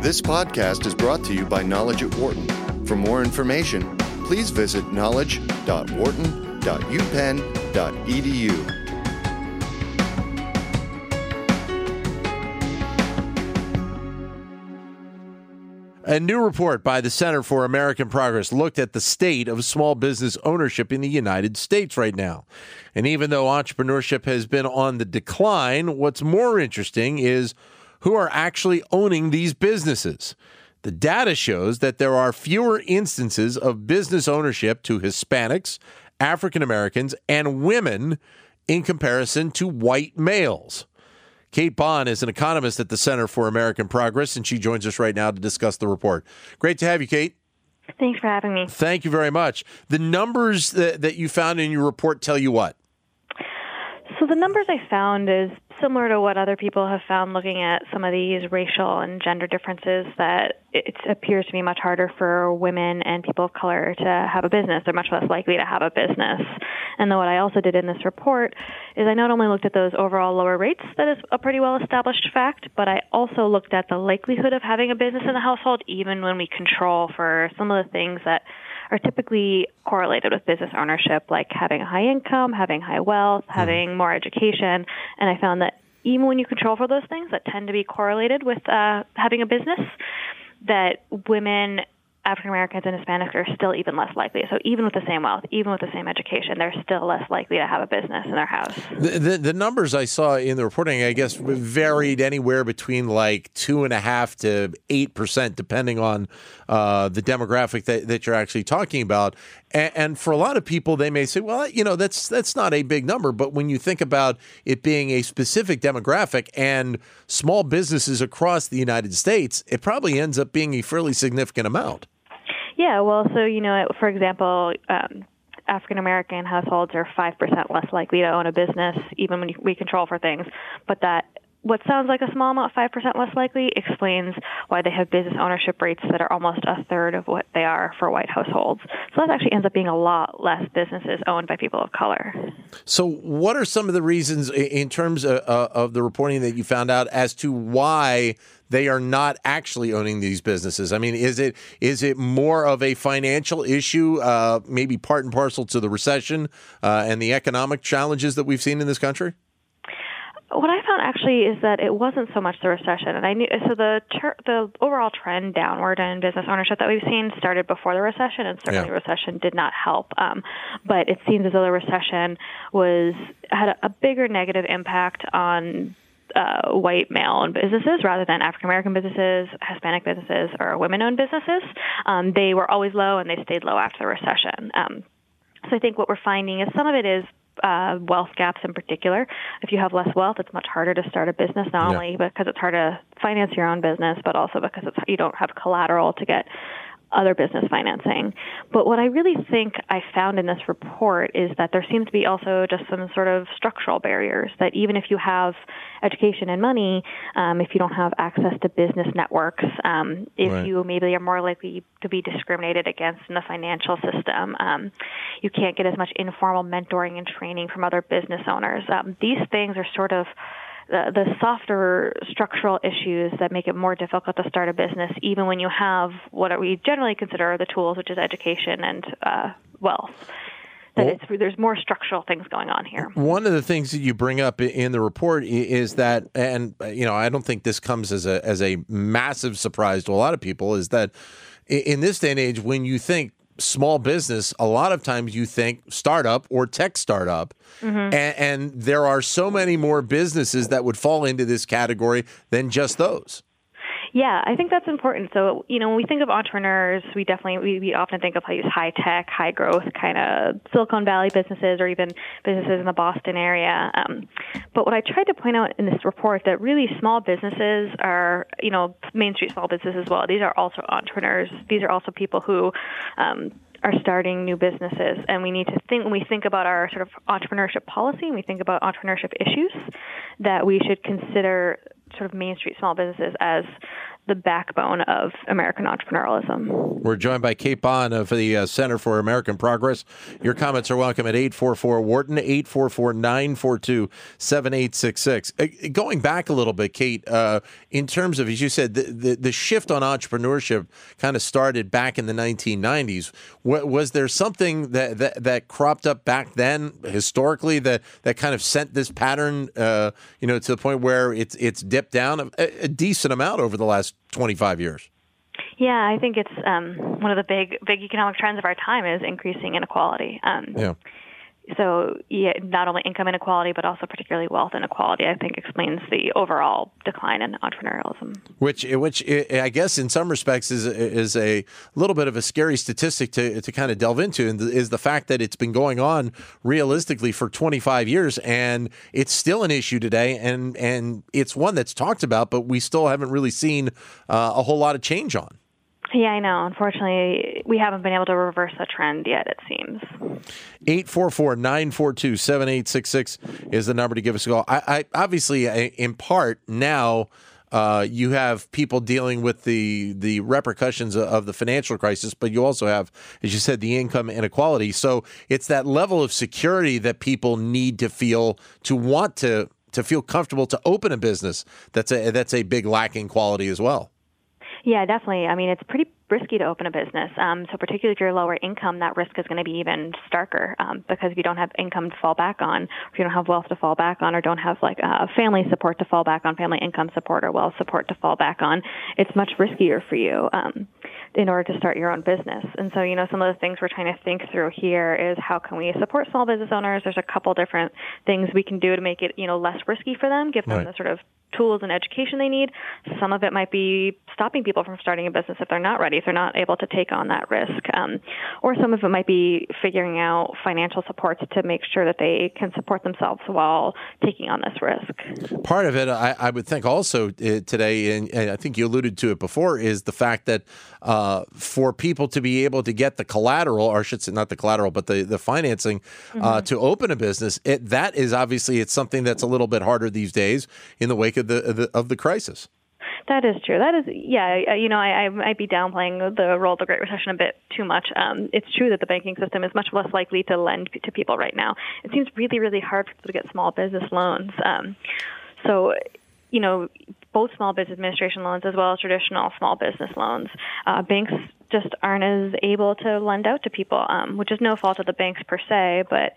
This podcast is brought to you by Knowledge at Wharton. For more information, please visit knowledge.wharton.upenn.edu. A new report by the Center for American Progress looked at the state of small business ownership in the United States right now. And even though entrepreneurship has been on the decline, what's more interesting is who are actually owning these businesses. The data shows that there are fewer instances of business ownership to Hispanics, African Americans, and women in comparison to white males. Kate Bahn is an economist at the Center for American Progress, and she joins us right now to discuss the report. Great to have you, Kate. Thanks for having me. Thank you very much. The numbers that, that you found in your report tell you what? The numbers I found is similar to what other people have found looking at some of these racial and gender differences that it appears to be much harder for women and people of color to have a business. They're much less likely to have a business. And then what I also did in this report is I not only looked at those overall lower rates, that is a pretty well established fact, but I also looked at the likelihood of having a business in the household even when we control for some of the things that are typically correlated with business ownership, like having a high income, having high wealth, mm-hmm. having more education. And I found that even when you control for those things that tend to be correlated with uh, having a business, that women African Americans and Hispanics are still even less likely. So even with the same wealth, even with the same education, they're still less likely to have a business in their house. The, the, the numbers I saw in the reporting, I guess, varied anywhere between like two and a half to eight percent, depending on uh, the demographic that, that you're actually talking about. And, for a lot of people, they may say, well, you know, that's that's not a big number. But when you think about it being a specific demographic and small businesses across the United States, it probably ends up being a fairly significant amount. Yeah, well, so you know, for example, um, African American households are five percent less likely to own a business, even when we control for things. But that what sounds like a small amount, 5% less likely, explains why they have business ownership rates that are almost a third of what they are for white households. So that actually ends up being a lot less businesses owned by people of color. So, what are some of the reasons in terms of, uh, of the reporting that you found out as to why they are not actually owning these businesses? I mean, is it is it more of a financial issue, uh, maybe part and parcel to the recession uh, and the economic challenges that we've seen in this country? What I found actually is that it wasn't so much the recession, and I knew so the ter- the overall trend downward in business ownership that we've seen started before the recession, and certainly yeah. the recession did not help. Um, but it seems as though the recession was had a, a bigger negative impact on uh, white male-owned businesses rather than African American businesses, Hispanic businesses, or women-owned businesses. Um, they were always low, and they stayed low after the recession. Um, so I think what we're finding is some of it is uh, wealth gaps in particular. If you have less wealth, it's much harder to start a business, not yeah. only because it's hard to finance your own business, but also because it's, you don't have collateral to get other business financing. But what I really think I found in this report is that there seems to be also just some sort of structural barriers that even if you have education and money, um, if you don't have access to business networks, um, if right. you maybe are more likely to be discriminated against in the financial system, um, you can't get as much informal mentoring and training from other business owners. Um, these things are sort of the, the softer structural issues that make it more difficult to start a business, even when you have what we generally consider the tools, which is education and uh, wealth. That well, there's more structural things going on here. One of the things that you bring up in the report is that, and you know, I don't think this comes as a as a massive surprise to a lot of people, is that in this day and age, when you think small business, a lot of times you think startup or tech startup. Mm-hmm. And, and, there are so many more businesses that would fall into this category than just those. Yeah, I think that's important. So, you know, when we think of entrepreneurs, we definitely we, we often think of these high tech, high growth kind of Silicon Valley businesses or even businesses in the Boston area. Um, but what I tried to point out in this report that really small businesses are, you know, Main Street small businesses as well. These are also entrepreneurs. These are also people who um, are starting new businesses and we need to think when we think about our sort of entrepreneurship policy and we think about entrepreneurship issues that we should consider sort of main street small businesses as the backbone of American entrepreneurialism. We're joined by Kate Bahn of the uh, Center for American Progress. Your comments are welcome at 844 Wharton, 844 942 7866. Uh, going back a little bit, Kate, uh, in terms of, as you said, the, the, the shift on entrepreneurship kind of started back in the 1990s. was there something that, that, that cropped up back then historically that, that kind of sent this pattern, uh, you know, to the point where it's, it's dipped down a, a decent amount over the last 25 years? Yeah, I think it's um, one of the big big economic trends of our time is increasing inequality. Um, yeah so yeah, not only income inequality, but also particularly wealth inequality, I think explains the overall decline in entrepreneurialism. Which, which I guess in some respects is is a little bit of a scary statistic to to kind of delve into, and is the fact that it's been going on realistically for 25 years, and it's still an issue today, and and it's one that's talked about, but we still haven't really seen uh, a whole lot of change on. Yeah, I know. Unfortunately, we haven't been able to reverse the trend yet, it seems. 844 942 7866 is the number to give us a call. I, I obviously, in part, now. Uh, you have people dealing with the the repercussions of the financial crisis, but you also have, as you said, the income inequality. So it's that level of security that people need to feel to want to to feel comfortable to open a business. That's a that's a big lacking quality as well. Yeah, definitely. I mean, it's pretty risky to open a business. Um, so particularly if you're lower income, that risk is going to be even starker um, because if you don't have income to fall back on, if you don't have wealth to fall back on, or don't have like uh, family support to fall back on, family income support or wealth support to fall back on, it's much riskier for you. Um, in order to start your own business. And so, you know, some of the things we're trying to think through here is how can we support small business owners? There's a couple different things we can do to make it, you know, less risky for them, give them right. the sort of tools and education they need. Some of it might be stopping people from starting a business if they're not ready, if they're not able to take on that risk. Um, or some of it might be figuring out financial supports to make sure that they can support themselves while taking on this risk. Part of it, I, I would think also uh, today, and, and, I think you alluded to it before, is the fact that uh, for people to be able to get the collateral, or I should say not the collateral, but the, the financing uh, mm-hmm. to open a business, it, that is obviously it's something that's a little bit harder these days in the wake of the, the of the crisis. That is true. That is, yeah. You know, I, I might be downplaying the role of the Great Recession a bit too much. Um, it's true that the banking system is much less likely to lend to people right now. It seems really, really hard for people to get small business loans. Um, so, you know, both small business administration loans as well as traditional small business loans, uh, banks just aren't as able to lend out to people, um, which is no fault of the banks per se, but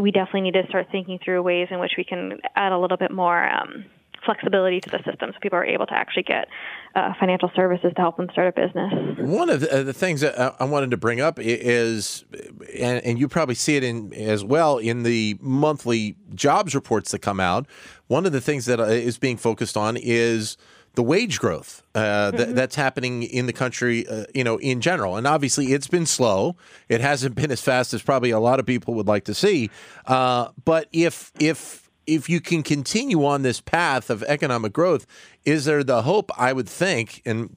we definitely need to start thinking through ways in which we can add a little bit more. Um, flexibility to the system so people are able to actually get uh, financial services to help them start a business. One of the, uh, the things that I wanted to bring up is, and, and, you probably see it in as well in the monthly jobs reports that come out. One of the things that uh, being focused on is the wage growth uh, th- mm-hmm. that's happening in the country, uh, you know, in general. And obviously, it's been slow. It hasn't been as fast as probably a lot of people would like to see. Uh, but if if if you can continue on this path of economic growth, is there the hope? I would think, and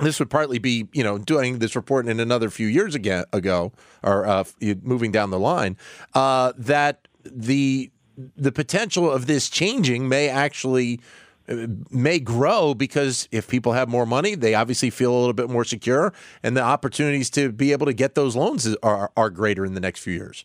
this would partly be, you know, doing this report in another few years again, ago, or uh, moving down the line, uh, that the the potential of this changing may actually uh, may grow because if people have more money, they obviously feel a little bit more secure, and the opportunities to be able to get those loans are, are greater in the next few years.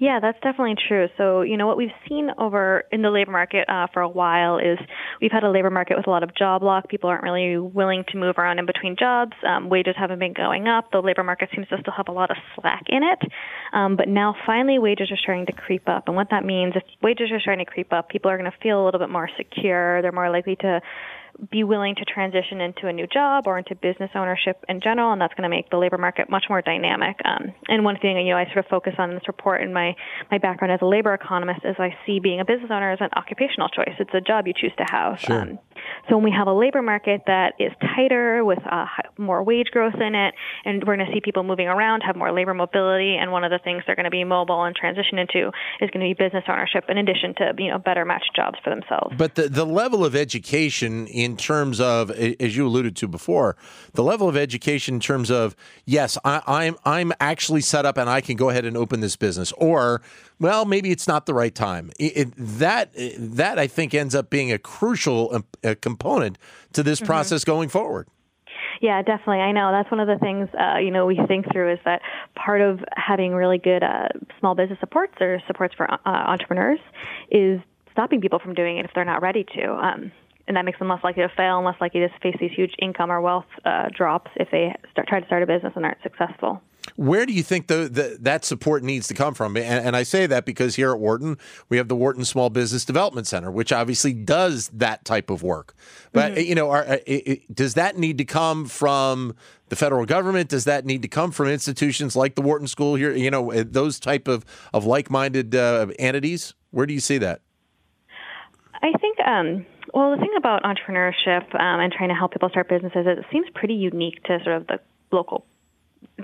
Yeah, that's definitely true. So, you know, what we've seen over in the labor market uh, for a while is we've had a labor market with a lot of job lock. People aren't really willing to move around in between jobs. Um, wages haven't been going up. The labor market seems to still have a lot of slack in it. Um, but now finally wages are starting to creep up. And what that means, if wages are starting to creep up, people are going to feel a little bit more secure. They're more likely to be willing to transition into a new job or into business ownership in general, and that's going to make the labor market much more dynamic. Um, and one thing you know I sort of focus on in this report in my my background as a labor economist is I see being a business owner as an occupational choice. It's a job you choose to have. Sure. Um, so when we have a labor market that is tighter with uh, more wage growth in it, and we're going to see people moving around, have more labor mobility, and one of the things they're going to be mobile and transition into is going to be business ownership, in addition to you know better matched jobs for themselves. But the the level of education in terms of, as you alluded to before, the level of education in terms of yes, I, I'm I'm actually set up and I can go ahead and open this business, or well, maybe it's not the right time. It, it, that that I think ends up being a crucial um, a component to this mm-hmm. process going forward. Yeah, definitely. I know that's one of the things uh, you know we think through is that part of having really good uh, small business supports or supports for uh, entrepreneurs is stopping people from doing it if they're not ready to. Um, and that makes them less likely to fail and less likely to face these huge income or wealth uh, drops if they start try to start a business and aren't successful. Where do you think the, the, that support needs to come from? And, and, I say that because here at Wharton, we have the Wharton Small Business Development Center, which obviously does that type of work. But mm-hmm. you know, are, it, it, does that need to come from the federal government? Does that need to come from institutions like the Wharton School here? You know, uh, those type of of like minded uh, entities. Where do you see that? I think. Um, well, the thing about entrepreneurship um, and trying to help people start businesses is it seems pretty unique to sort of the local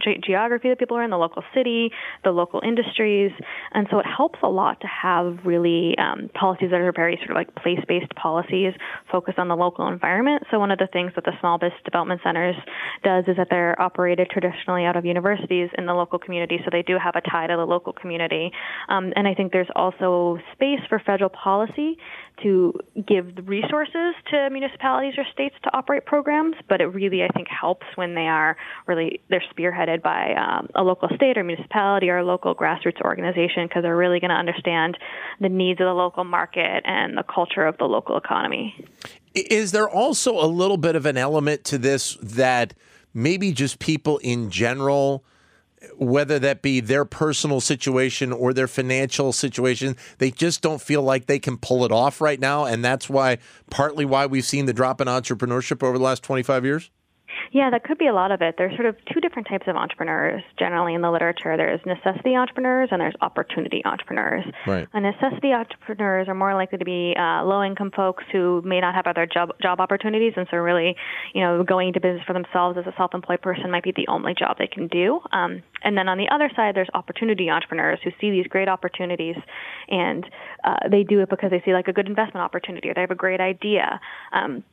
ge- geography that people are in, the local city, the local industries, and so it helps a lot to have really um, policies that are very sort of like place-based policies focused on the local environment. So one of the things that the Small Business Development Centers does is that they're operated traditionally out of universities in the local community, so they do have a tie to the local community. Um, and I think there's also space for federal policy to give resources to municipalities or states to operate programs, but it really I think helps when they are really they're spearheaded by um, a local state or municipality or a local grassroots organization because they're really going to understand the needs of the local market and the culture of the local economy. Is there also a little bit of an element to this that maybe just people in general? Whether that be their personal situation or their financial situation, they just don't feel like they can pull it off right now. And that's why, partly why we've seen the drop in entrepreneurship over the last 25 years? Yeah, that could be a lot of it. There's sort of two different types of entrepreneurs generally in the literature. There's necessity entrepreneurs and there's opportunity entrepreneurs. Right. And necessity entrepreneurs are more likely to be uh, low-income folks who may not have other job job opportunities, and so really, you know, going into business for themselves as a self-employed person might be the only job they can do. Um, and then on the other side, there's opportunity entrepreneurs who see these great opportunities, and uh, they do it because they see like a good investment opportunity or they have a great idea. Um,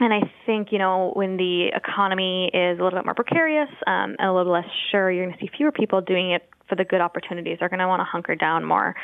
and I think, you know, when the economy is a little bit more precarious um, and a little less sure, you're going to see fewer people doing it for the good opportunities. They're going to want to hunker down more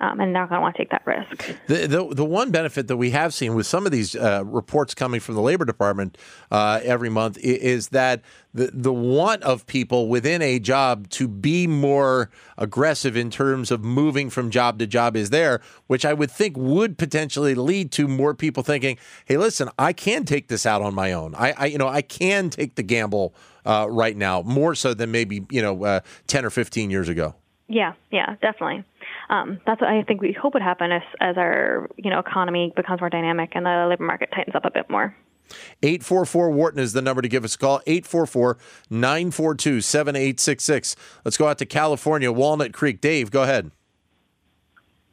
um, and they're going to want to take that risk. The, the, the one benefit that we have seen with some of these uh, reports coming from the Labor Department uh, every month is that the the want of people within a job to be more aggressive in terms of moving from job to job is there, which I would think would potentially lead to more people thinking, "Hey, listen, I can take this out on my own. I, I you know I can take the gamble." Uh, right now, more so than maybe you know uh, ten or fifteen years ago. Yeah, yeah, definitely um, that's what I think we hope would happen as, as our you know economy becomes more dynamic and the labor market tightens up a bit more. 844 Wharton is the number to give us a call. 844 942 7866. Let's go out to California, Walnut Creek. Dave, go ahead.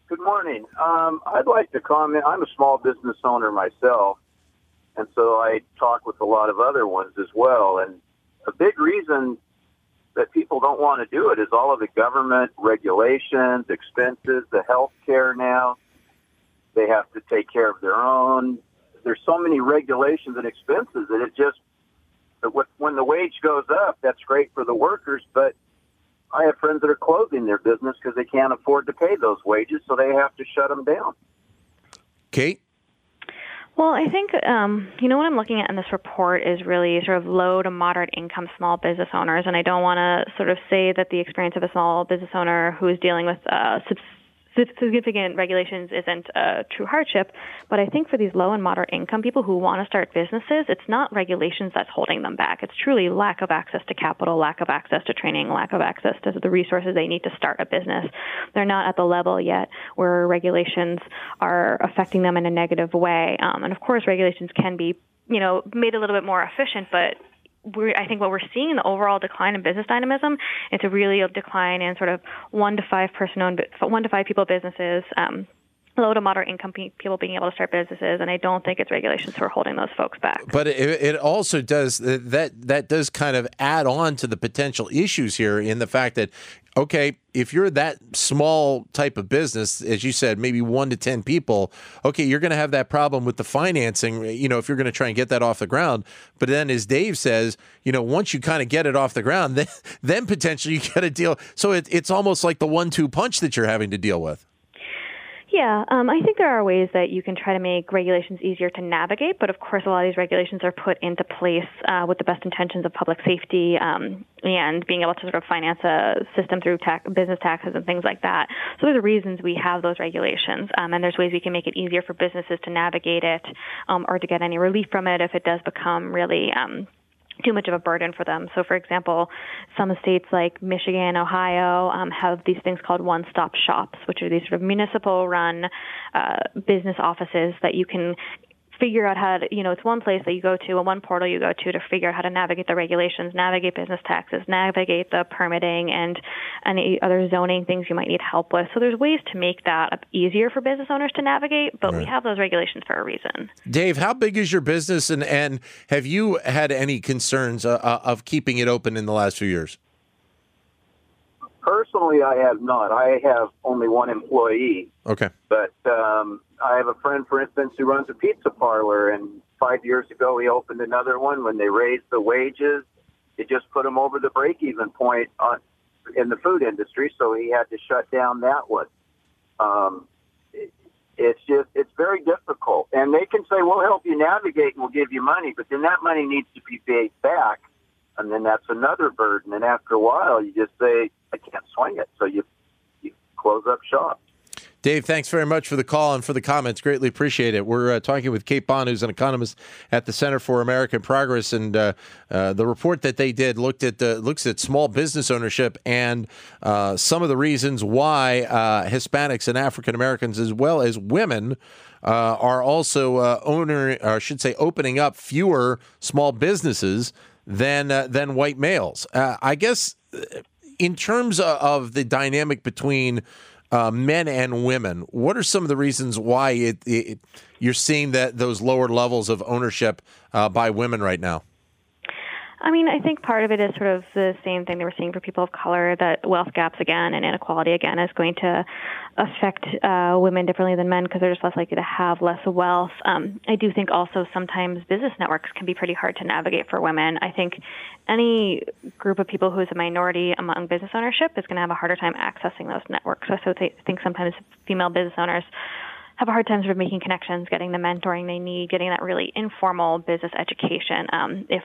Good morning. Um, I'd like to comment. I'm a small business owner myself, and so I talk with a lot of other ones as well. And a big reason that people don't want to do it is all of the government regulations, expenses, the health care now. They have to take care of their own. There's so many regulations and expenses that it just, when the wage goes up, that's great for the workers, but I have friends that are closing their business because they can't afford to pay those wages, so they have to shut them down. Kate? Well, I think um, you know what I'm looking at in this report is really sort of low to moderate income small business owners, and I don't want to sort of say that the experience of a small business owner who is dealing with uh, significant regulations isn't a true hardship, but I think for these low and moderate income people who want to start businesses, it's not regulations that's holding them back. It's truly lack of access to capital, lack of access to training, lack of access to the resources they need to start a business. They're not at the level yet where regulations are affecting them in a negative way. Um, and of course, regulations can be you know made a little bit more efficient, but we're, I think what we're seeing in the overall decline in business dynamism, it's a really a decline in sort of one to five person owned, one to five people businesses. Um, low to moderate income people being able to start businesses, and I don't think it's regulations who are holding those folks back. But it, it, also does that that does kind of add on to the potential issues here in the fact that okay, if you're that small type of business, as you said, maybe one to 10 people, okay, you're going to have that problem with the financing, you know, if you're going to try and get that off the ground. But then, as Dave says, you know, once you kind of get it off the ground, then, then potentially you get a deal. So it, it's almost like the one two punch that you're having to deal with. Yeah, um, I think there are ways that you can try to make regulations easier to navigate, but of course, a lot of these regulations are put into place uh, with the best intentions of public safety um, and being able to sort of finance a system through tax, business taxes and things like that. So there's reasons we have those regulations, um, and there's ways we can make it easier for businesses to navigate it um, or to get any relief from it if it does become really um, too much of a burden for them. So, for example, some states like Michigan, Ohio um, have these things called one-stop shops, which are these sort of municipal-run uh, business offices that you can figure out how to, you know, it's one place that you go to and one portal you go to to figure out how to navigate the regulations, navigate business taxes, navigate the permitting and any other zoning things you might need help with. So there's ways to make that easier for business owners to navigate, but right. we have those regulations for a reason. Dave, how big is your business and, and have you had any concerns uh, uh of keeping it open in the last few years? Personally, I have not. I have only one employee. Okay. But um, I have a friend, for instance, who runs a pizza parlor, and five years ago he opened another one. When they raised the wages, it just put him over the break-even point on, in the food industry, so he had to shut down that one. Um, it, it's just it's very difficult, and they can say we'll help you navigate and we'll give you money, but then that money needs to be paid back, and then that's another burden. And after a while, you just say I can't swing it. So you you close up shop. Dave, thanks very much for the call and for the comments. Greatly appreciate it. We're uh, talking with Kate Bahn, who's an economist at the Center for American Progress, and uh, uh, the report that they did looked at looks at small business ownership and uh, some of the reasons why uh, Hispanics and African Americans, as well as women, uh, are also owner, or I should say, opening up fewer small businesses than than white males. I guess in terms of the dynamic between uh, men and women, what are some of the reasons why it, it, you're seeing that those lower levels of ownership uh, by women right now? I mean, I think part of it is sort of the same thing that we're seeing for people of color that wealth gaps again and inequality again is going to affect uh, women differently than men because they're just less likely to have less wealth. Um, I do think also sometimes business networks can be pretty hard to navigate for women. I think any group of people who is a minority among business ownership is going to have a harder time accessing those networks. So I think sometimes female business owners have a hard time sort of making connections, getting the mentoring they need, getting that really informal business education. Um, if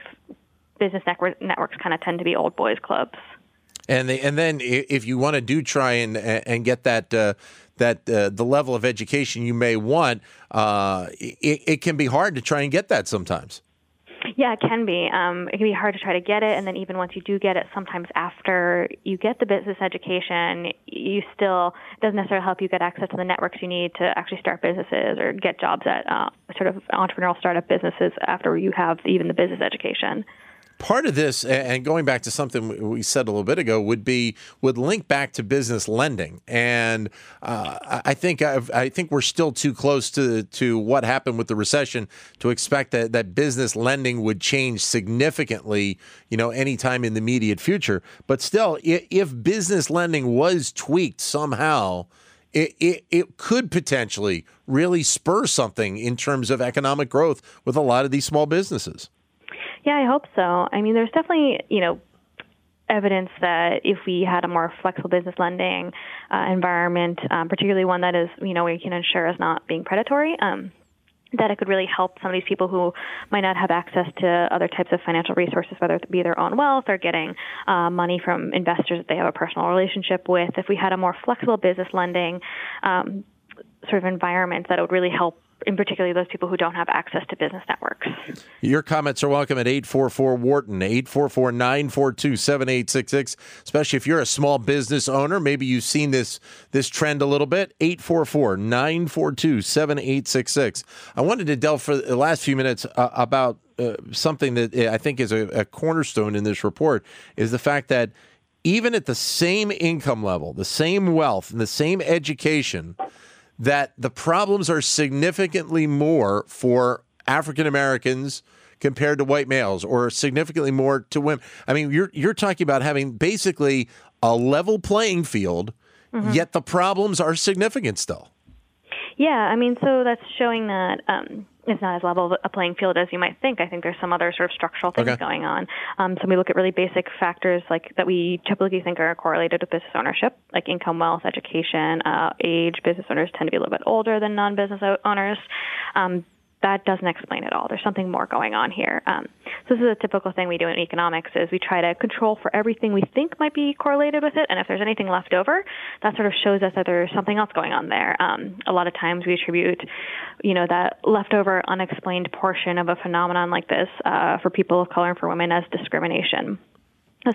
business network, networks kind of tend to be old boys clubs. And they, and then if you want to do try and and get that uh, that uh, the level of education you may want, uh, it, it, can be hard to try and get that sometimes. Yeah, it can be. Um, it can be hard to try to get it, and then even once you do get it, sometimes after you get the business education, you still it doesn't necessarily help you get access to the networks you need to actually start businesses or get jobs at uh, sort of entrepreneurial startup businesses after you have even the business education part of this, and going back to something we said a little bit ago, would be would link back to business lending, and uh, I think I've, i think we're still too close to to what happened with the recession to expect that that business lending would change significantly, you know, anytime in the immediate future. But still, if business lending was tweaked somehow. It, it, it could potentially really spur something in terms of economic growth with a lot of these small businesses. Yeah, I hope so. I mean, there's definitely, you know, evidence that if we had a more flexible business lending uh, environment, um, particularly one that is, you know, we can ensure is not being predatory, um, that it could really help some of these people who might not have access to other types of financial resources, whether it be their own wealth or getting uh, money from investors that they have a personal relationship with. If we had a more flexible business lending um, sort of environment, that it would really help in particular those people who don't have access to business networks. Your comments are welcome at 844 Wharton, 844 942 7866, especially if you're a small business owner. Maybe you've seen this, this trend a little bit. 844 942 7866. I wanted to delve for the last few minutes uh, about uh, something that I think is a, a cornerstone in this report is the fact that even at the same income level, the same wealth, and the same education, that the problems are significantly more for African Americans compared to white males or significantly more to women. I mean, you're you're talking about having basically a level playing field, mm-hmm. yet the problems are significant still. Yeah, I mean, so that's showing that um, it's not as level a playing field as you might think. I think there's some other sort of structural things Okay. going on. Um, so we look at really basic factors like that we typically think are correlated with business ownership, like income, wealth, education, uh, age. Business owners tend to be a little bit older than non-business owners. Um, that doesn't explain it all. There's something more going on here. Um, so this is a typical thing we do in economics is we try to control for everything we think might be correlated with it, and if there's anything left over, that sort of shows us that there's something else going on there. Um, a lot of times we attribute, you know, that leftover unexplained portion of a phenomenon like this uh, for people of color and for women as discrimination.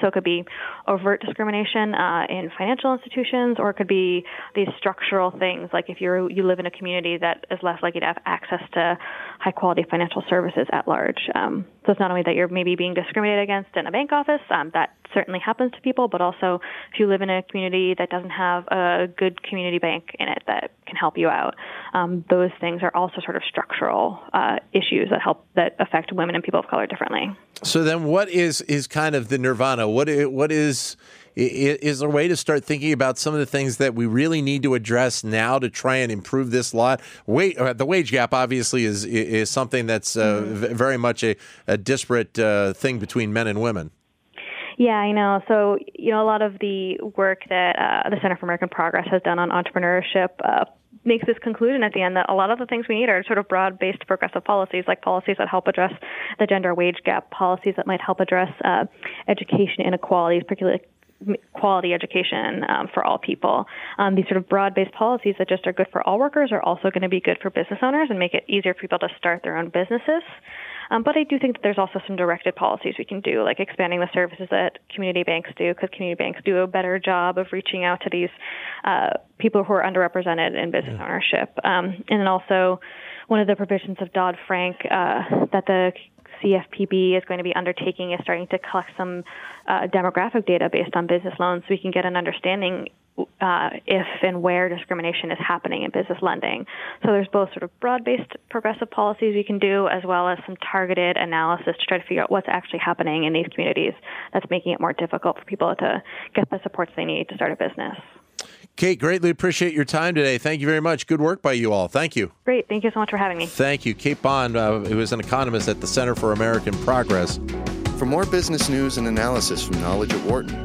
So it could be overt discrimination uh, in financial institutions, or it could be these structural things, like if you're you live in a community that is less likely to have access to high quality financial services at large. Um, so it's not only that you're maybe being discriminated against in a bank office, um, that certainly happens to people, but also if you live in a community that doesn't have a good community bank in it that can help you out, um, those things are also sort of structural uh, issues that help that affect women and people of color differently. So then, what is is kind of the nirvana? What i- what is is there a way to start thinking about some of the things that we really need to address now to try and improve this lot? Wait, uh, the wage gap obviously is is something that's uh, v- very much a, a disparate uh, thing between men and women. Yeah, I know. So, you know, a lot of the work that uh, the Center for American Progress has done on entrepreneurship uh, makes this conclusion at the end that a lot of the things we need are sort of broad based progressive policies, like policies that help address the gender wage gap, policies that might help address uh, education inequalities, particularly quality education um, for all people. Um, these sort of broad-based policies that just are good for all workers are also going to be good for business owners and make it easier for people to start their own businesses. Um, but I do think that there's also some directed policies we can do, like expanding the services that community banks do, because community banks do a better job of reaching out to these uh, people who are underrepresented in business ownership. Um, and then also, one of the provisions of Dodd Frank uh, that the CFPB is going to be undertaking is starting to collect some uh, demographic data based on business loans. So we can get an understanding uh, if and where discrimination is happening in business lending. So there's both sort of broad-based progressive policies we can do as well as some targeted analysis to try to figure out what's actually happening in these communities that's making it more difficult for people to get the supports they need to start a business. Kate, greatly appreciate your time today. Thank you very much. Good work by you all. Thank you. Great. Thank you so much for having me. Thank you. Kate Bahn, uh, who is an economist at the Center for American Progress. For more business news and analysis from Knowledge at Wharton,